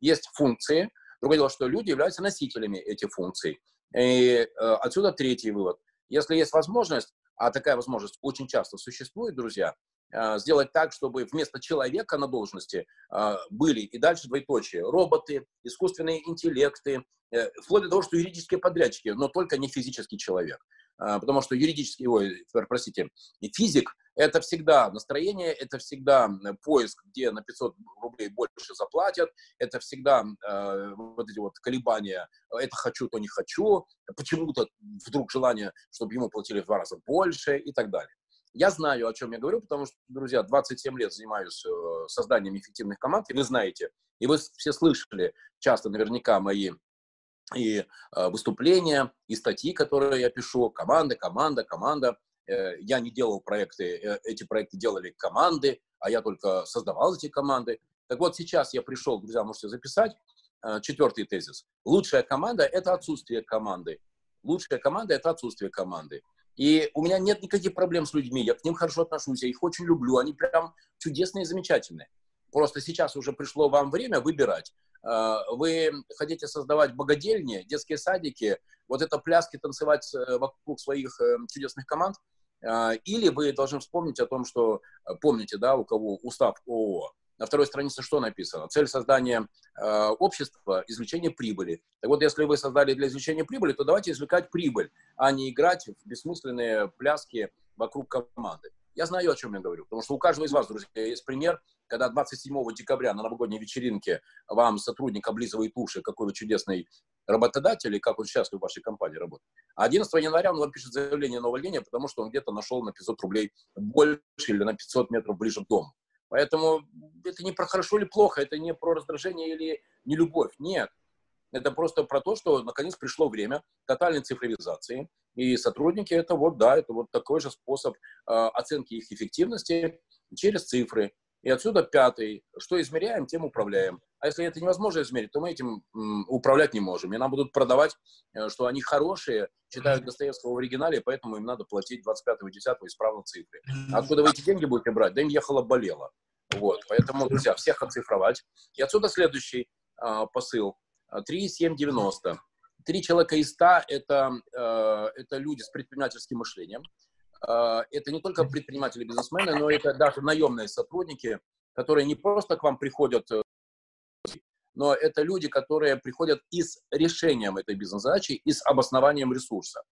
Есть функции. Другое дело, что люди являются носителями этих функций. И э, отсюда третий вывод. Если есть возможность, а такая возможность очень часто существует, друзья, э, сделать так, чтобы вместо человека на должности э, были и дальше двоеточие роботы, искусственные интеллекты, вплоть до того, что юридические подрядчики, но только не физический человек. А, потому что юридический, ой, простите, физик – это всегда настроение, это всегда поиск, где на 500 рублей больше заплатят, это всегда э, вот эти вот колебания, это хочу, то не хочу, почему-то вдруг желание, чтобы ему платили в два раза больше и так далее. Я знаю, о чем я говорю, потому что, друзья, 27 лет занимаюсь э, созданием эффективных команд, и вы знаете, и вы все слышали часто наверняка мои и э, выступления, и статьи, которые я пишу, команда, команда, команда. Э, я не делал проекты, э, эти проекты делали команды, а я только создавал эти команды. Так вот, сейчас я пришел, друзья, можете записать, четвертый тезис. Лучшая команда – это отсутствие команды. Лучшая команда – это отсутствие команды. И у меня нет никаких проблем с людьми, я к ним хорошо отношусь, я их очень люблю, они прям чудесные и замечательные. Просто сейчас уже пришло вам время выбирать, вы хотите создавать богадельни, детские садики, вот это пляски танцевать э, вокруг своих э, чудесных команд, или вы должны вспомнить о том, что, э, помните, да, у кого устав ООО, на второй странице что написано? Цель создания э, общества – извлечение прибыли. Так вот, если вы создали для извлечения прибыли, то давайте извлекать прибыль, а не играть в бессмысленные пляски вокруг команды. Я знаю, о чем я говорю, потому что у каждого из вас, друзья, есть пример, когда 27 декабря на новогодней вечеринке вам сотрудник облизывает уши, какой вы чудесный работодатель, и как он счастлив в вашей компании работает. А 11 января он вам пишет заявление на увольнение, потому что он где-то нашел на 500 рублей больше или на 500 метров ближе к дому. Поэтому это не про хорошо или плохо, это не про раздражение или не любовь. Нет. Это просто про то, что наконец пришло время тотальной цифровизации, и сотрудники это вот, да, это вот такой же способ э, оценки их эффективности через цифры. И отсюда пятый. Что измеряем, тем управляем. А если это невозможно измерить, то мы этим м, управлять не можем. И нам будут продавать, э, что они хорошие, читают Достоевского в оригинале, поэтому им надо платить 25-го, 10-го исправно цифры. Откуда вы эти деньги будете брать? Да им ехала болела. Вот. Поэтому, друзья, всех оцифровать. И отсюда следующий э, посыл. 3,790. Три человека из ста это, э, это люди с предпринимательским мышлением. Э, это не только предприниматели, бизнесмены, но это даже наемные сотрудники, которые не просто к вам приходят, э, но это люди, которые приходят и с решением этой бизнес-задачи, и с обоснованием ресурса.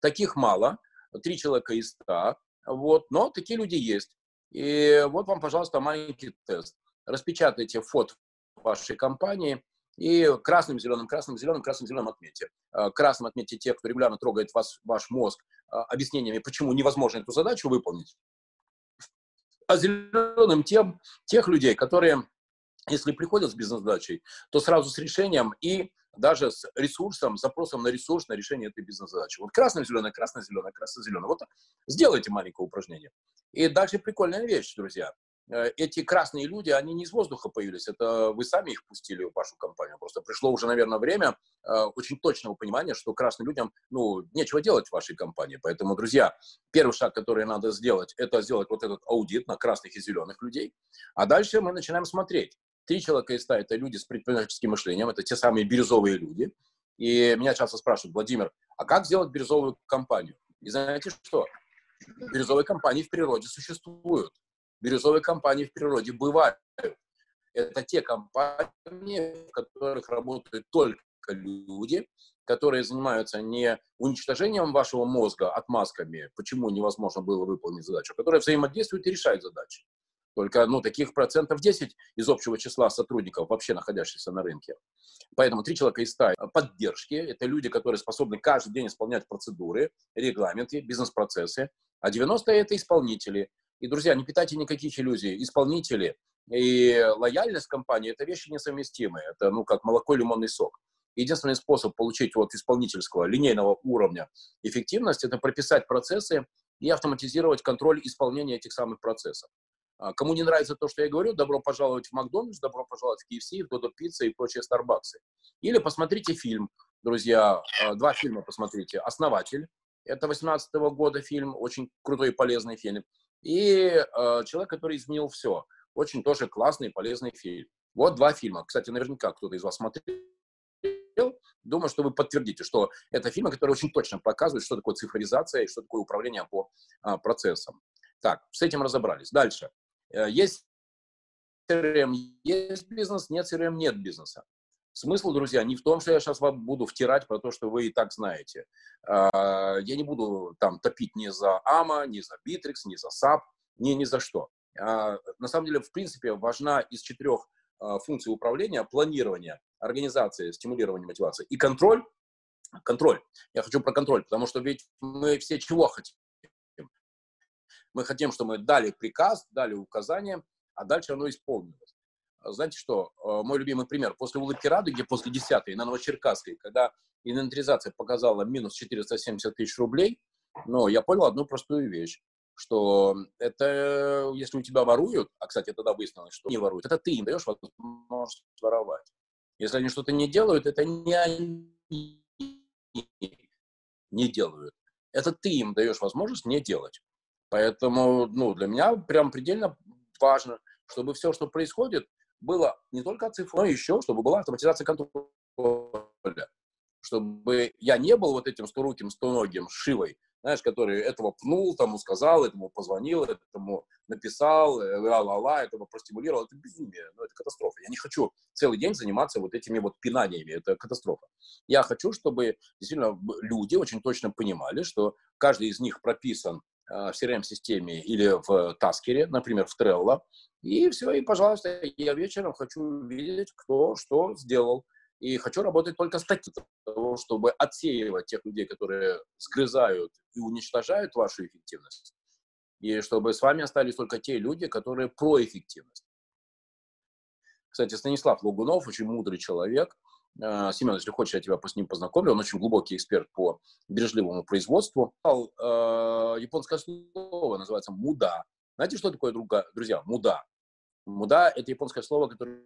Таких мало, три человека из ста, вот, но такие люди есть. И вот вам, пожалуйста, маленький тест. Распечатайте фото вашей компании, и красным, зеленым, красным, зеленым, красным, зеленым отметьте. Э, красным отметьте тех, кто регулярно трогает вас, ваш мозг э, объяснениями, почему невозможно эту задачу выполнить. А зеленым тем, тех людей, которые, если приходят с бизнес-задачей, то сразу с решением и даже с ресурсом, запросом на ресурс на решение этой бизнес-задачи. Вот красно-зеленое, красно-зеленое, красно-зеленое. Вот сделайте маленькое упражнение. И дальше прикольная вещь, друзья. Э, эти красные люди, они не из воздуха появились, это вы сами их пустили в вашу компанию. Просто пришло уже, наверное, время э, очень точного понимания, что красным людям, ну, нечего делать в вашей компании. Поэтому, друзья, первый шаг, который надо сделать, это сделать вот этот аудит на красных и зеленых людей. А дальше мы начинаем смотреть. Три человека из ста – это люди с предпринимательским мышлением, это те самые бирюзовые люди. И меня часто спрашивают, Владимир, а как сделать бирюзовую компанию? И знаете что? Бирюзовые компании в природе существуют бирюзовые компании в природе бывают. Это те компании, в которых работают только люди, которые занимаются не уничтожением вашего мозга отмазками, почему невозможно было выполнить задачу, а которые взаимодействуют и решают задачи. Только ну, таких процентов 10 из общего числа сотрудников, вообще находящихся на рынке. Поэтому три человека из ста поддержки – это люди, которые способны каждый день исполнять процедуры, регламенты, бизнес-процессы. А 90 – это исполнители, и, друзья, не питайте никаких иллюзий. Исполнители и лояльность компании – это вещи несовместимые. Это, ну, как молоко, лимонный сок. Единственный способ получить вот исполнительского, линейного уровня эффективность – это прописать процессы и автоматизировать контроль исполнения этих самых процессов. А, кому не нравится то, что я говорю, добро пожаловать в Макдональдс, добро пожаловать в KFC, в Додо Пицца и прочие Старбаксы. Или посмотрите фильм, друзья, а, два фильма посмотрите. «Основатель», это 18 года фильм, очень крутой и полезный фильм. И э, «Человек, который изменил все». Очень тоже классный и полезный фильм. Вот два фильма. Кстати, наверняка кто-то из вас смотрел. Думаю, что вы подтвердите, что это фильмы, которые очень точно показывают, что такое цифровизация и что такое управление по а, процессам. Так, с этим разобрались. Дальше. Э, есть CRM, есть бизнес, нет CRM, нет бизнеса. Смысл, друзья, не в том, что я сейчас вам буду втирать про то, что вы и так знаете. А, я не буду там топить ни за AMA, ни за Bittrex, ни за SAP, ни, ни за что. А, на самом деле, в принципе, важна из четырех а, функций управления планирование, организация, стимулирование мотивации и контроль. Контроль. Я хочу про контроль, потому что ведь мы все чего хотим? Мы хотим, чтобы мы дали приказ, дали указание, а дальше оно исполнилось. Знаете что, э, мой любимый пример. После улыбки радуги, после 10 на Новочеркасской, когда инвентаризация показала минус 470 тысяч рублей, но я понял одну простую вещь, что это, если у тебя воруют, а, кстати, тогда выяснилось, что не воруют, это ты им даешь возможность воровать. Если они что-то не делают, это не они не делают. Это ты им даешь возможность не делать. Поэтому, ну, для меня прям предельно важно, чтобы все, что происходит, было не только цифрой, но еще, чтобы была автоматизация контроля. Чтобы я не был вот этим сторуким, стоногим шивой, знаешь, который этого пнул, тому сказал, этому позвонил, этому написал, ла-ла-ла, этого простимулировал. Это безумие, ну, это катастрофа. Я не хочу целый день заниматься вот этими вот пинаниями, это катастрофа. Я хочу, чтобы действительно люди очень точно понимали, что каждый из них прописан Э, в CRM-системе или в Таскере, например, в Trello. И все, и, пожалуйста, я вечером хочу видеть, кто что сделал. И хочу работать только с таким, того, чтобы отсеивать тех людей, которые сгрызают и уничтожают вашу эффективность. И чтобы с вами остались только те люди, которые про эффективность. Кстати, Станислав Лугунов, очень мудрый человек – Э, Семен, если хочешь, я тебя с ним познакомлю. Он очень глубокий эксперт по бережливому производству. Э, японское слово называется «муда». Знаете, что такое, друзья? Муда. Муда – это японское слово, которое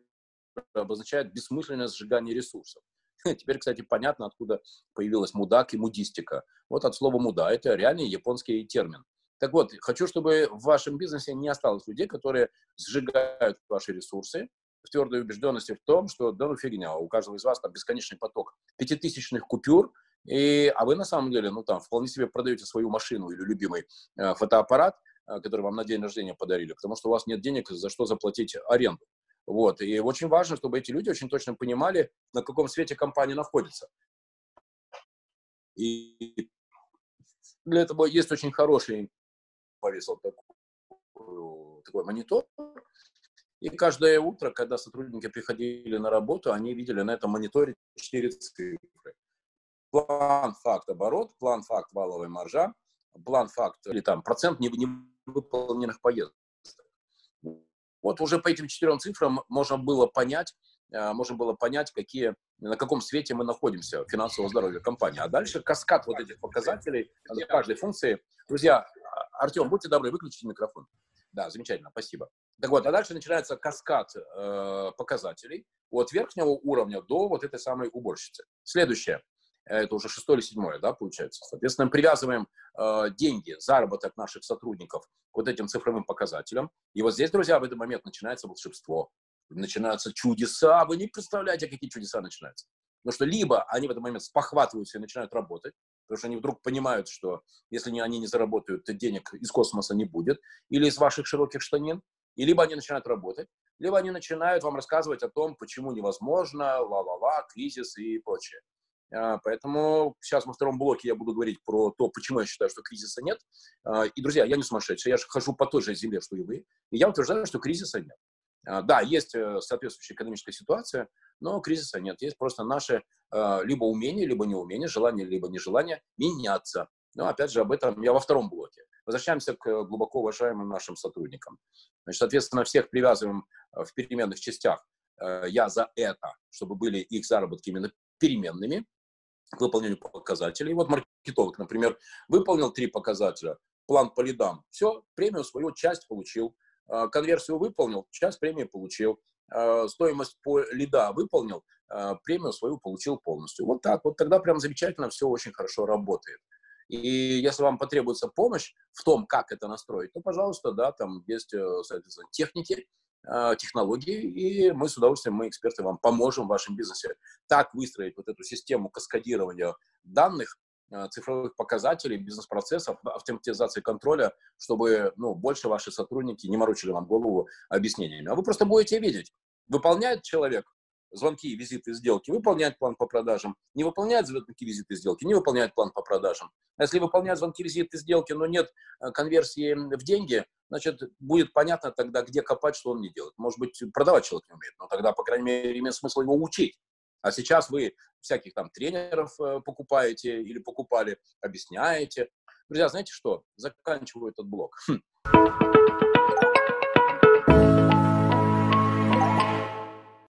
обозначает бессмысленное сжигание ресурсов. Теперь, кстати, понятно, откуда появилась мудак и мудистика. Вот от слова муда. Это реальный японский термин. Так вот, хочу, чтобы в вашем бизнесе не осталось людей, которые сжигают ваши ресурсы, в твердой убежденности в том, что да ну фигня, у каждого из вас там бесконечный поток пятитысячных купюр, и, а вы на самом деле, ну там, вполне себе продаете свою машину или любимый э, фотоаппарат, э, который вам на день рождения подарили, потому что у вас нет денег, за что заплатить аренду. Вот. И очень важно, чтобы эти люди очень точно понимали, на каком свете компания находится. И для этого есть очень хороший, повесил такой, такой монитор, и каждое утро, когда сотрудники приходили на работу, они видели на этом мониторе четыре цифры. План, факт, оборот, план, факт, валовая маржа, план, факт или там процент невыполненных поездок. Вот уже по этим четырем цифрам можно было понять, а, можно было понять, какие, на каком свете мы находимся финансового здоровья компании. А дальше каскад вот этих показателей каждой функции. Друзья, Артем, будьте добры, выключите микрофон. Да, замечательно, спасибо. Так вот, а дальше начинается каскад э, показателей от верхнего уровня до вот этой самой уборщицы. Следующее, э, это уже шестое или седьмое, да, получается. Соответственно, привязываем э, деньги, заработок наших сотрудников вот этим цифровым показателям. И вот здесь, друзья, в этот момент начинается волшебство, начинаются чудеса. Вы не представляете, какие чудеса начинаются. Потому что либо они в этот момент спохватываются и начинают работать, потому что они вдруг понимают, что если они не заработают, то денег из космоса не будет, или из ваших широких штанин, и либо они начинают работать, либо они начинают вам рассказывать о том, почему невозможно, ла-ла-ла, кризис и прочее. А, поэтому сейчас во втором блоке я буду говорить про то, почему я считаю, что кризиса нет. А, и, друзья, я не сумасшедший, я же хожу по той же земле, что и вы. И я утверждаю, что кризиса нет. А, да, есть э, соответствующая экономическая ситуация, но кризиса нет. Есть просто наше либо умение, либо неумение, желание, либо нежелание меняться. Но, опять же, об этом я во втором блоке. Возвращаемся к глубоко уважаемым нашим сотрудникам. Значит, соответственно, всех привязываем э, в переменных частях. Я за это, чтобы были их заработки именно переменными к выполнению показателей. Вот маркетолог, например, выполнил три показателя, план по лидам, все, премию свою часть получил, конверсию выполнил, часть премии получил, Э, стоимость по лида выполнил, э, премию свою получил полностью. Вот так, вот тогда прям замечательно все очень хорошо работает. И если вам потребуется помощь в том, как это настроить, то, пожалуйста, да, там есть, э, соответственно, техники, э, технологии, и мы с удовольствием, мы, эксперты, вам поможем в вашем бизнесе так выстроить вот эту систему каскадирования данных, э, цифровых показателей, бизнес-процессов, автоматизации контроля, чтобы ну, больше ваши сотрудники не морочили вам голову объяснениями. А вы просто будете видеть, выполняет человек звонки, визиты, сделки, выполняет план по продажам, не выполняет звонки, визиты, сделки, не выполняет план по продажам. А если выполняет звонки, визиты, сделки, но нет э, конверсии в деньги, значит, будет понятно тогда, где копать, что он не делает. Может быть, продавать человек не умеет, но тогда, по крайней мере, имеет смысл его учить. А сейчас вы всяких там тренеров э, покупаете или покупали, объясняете. Друзья, знаете что? Заканчиваю этот блог. Хм.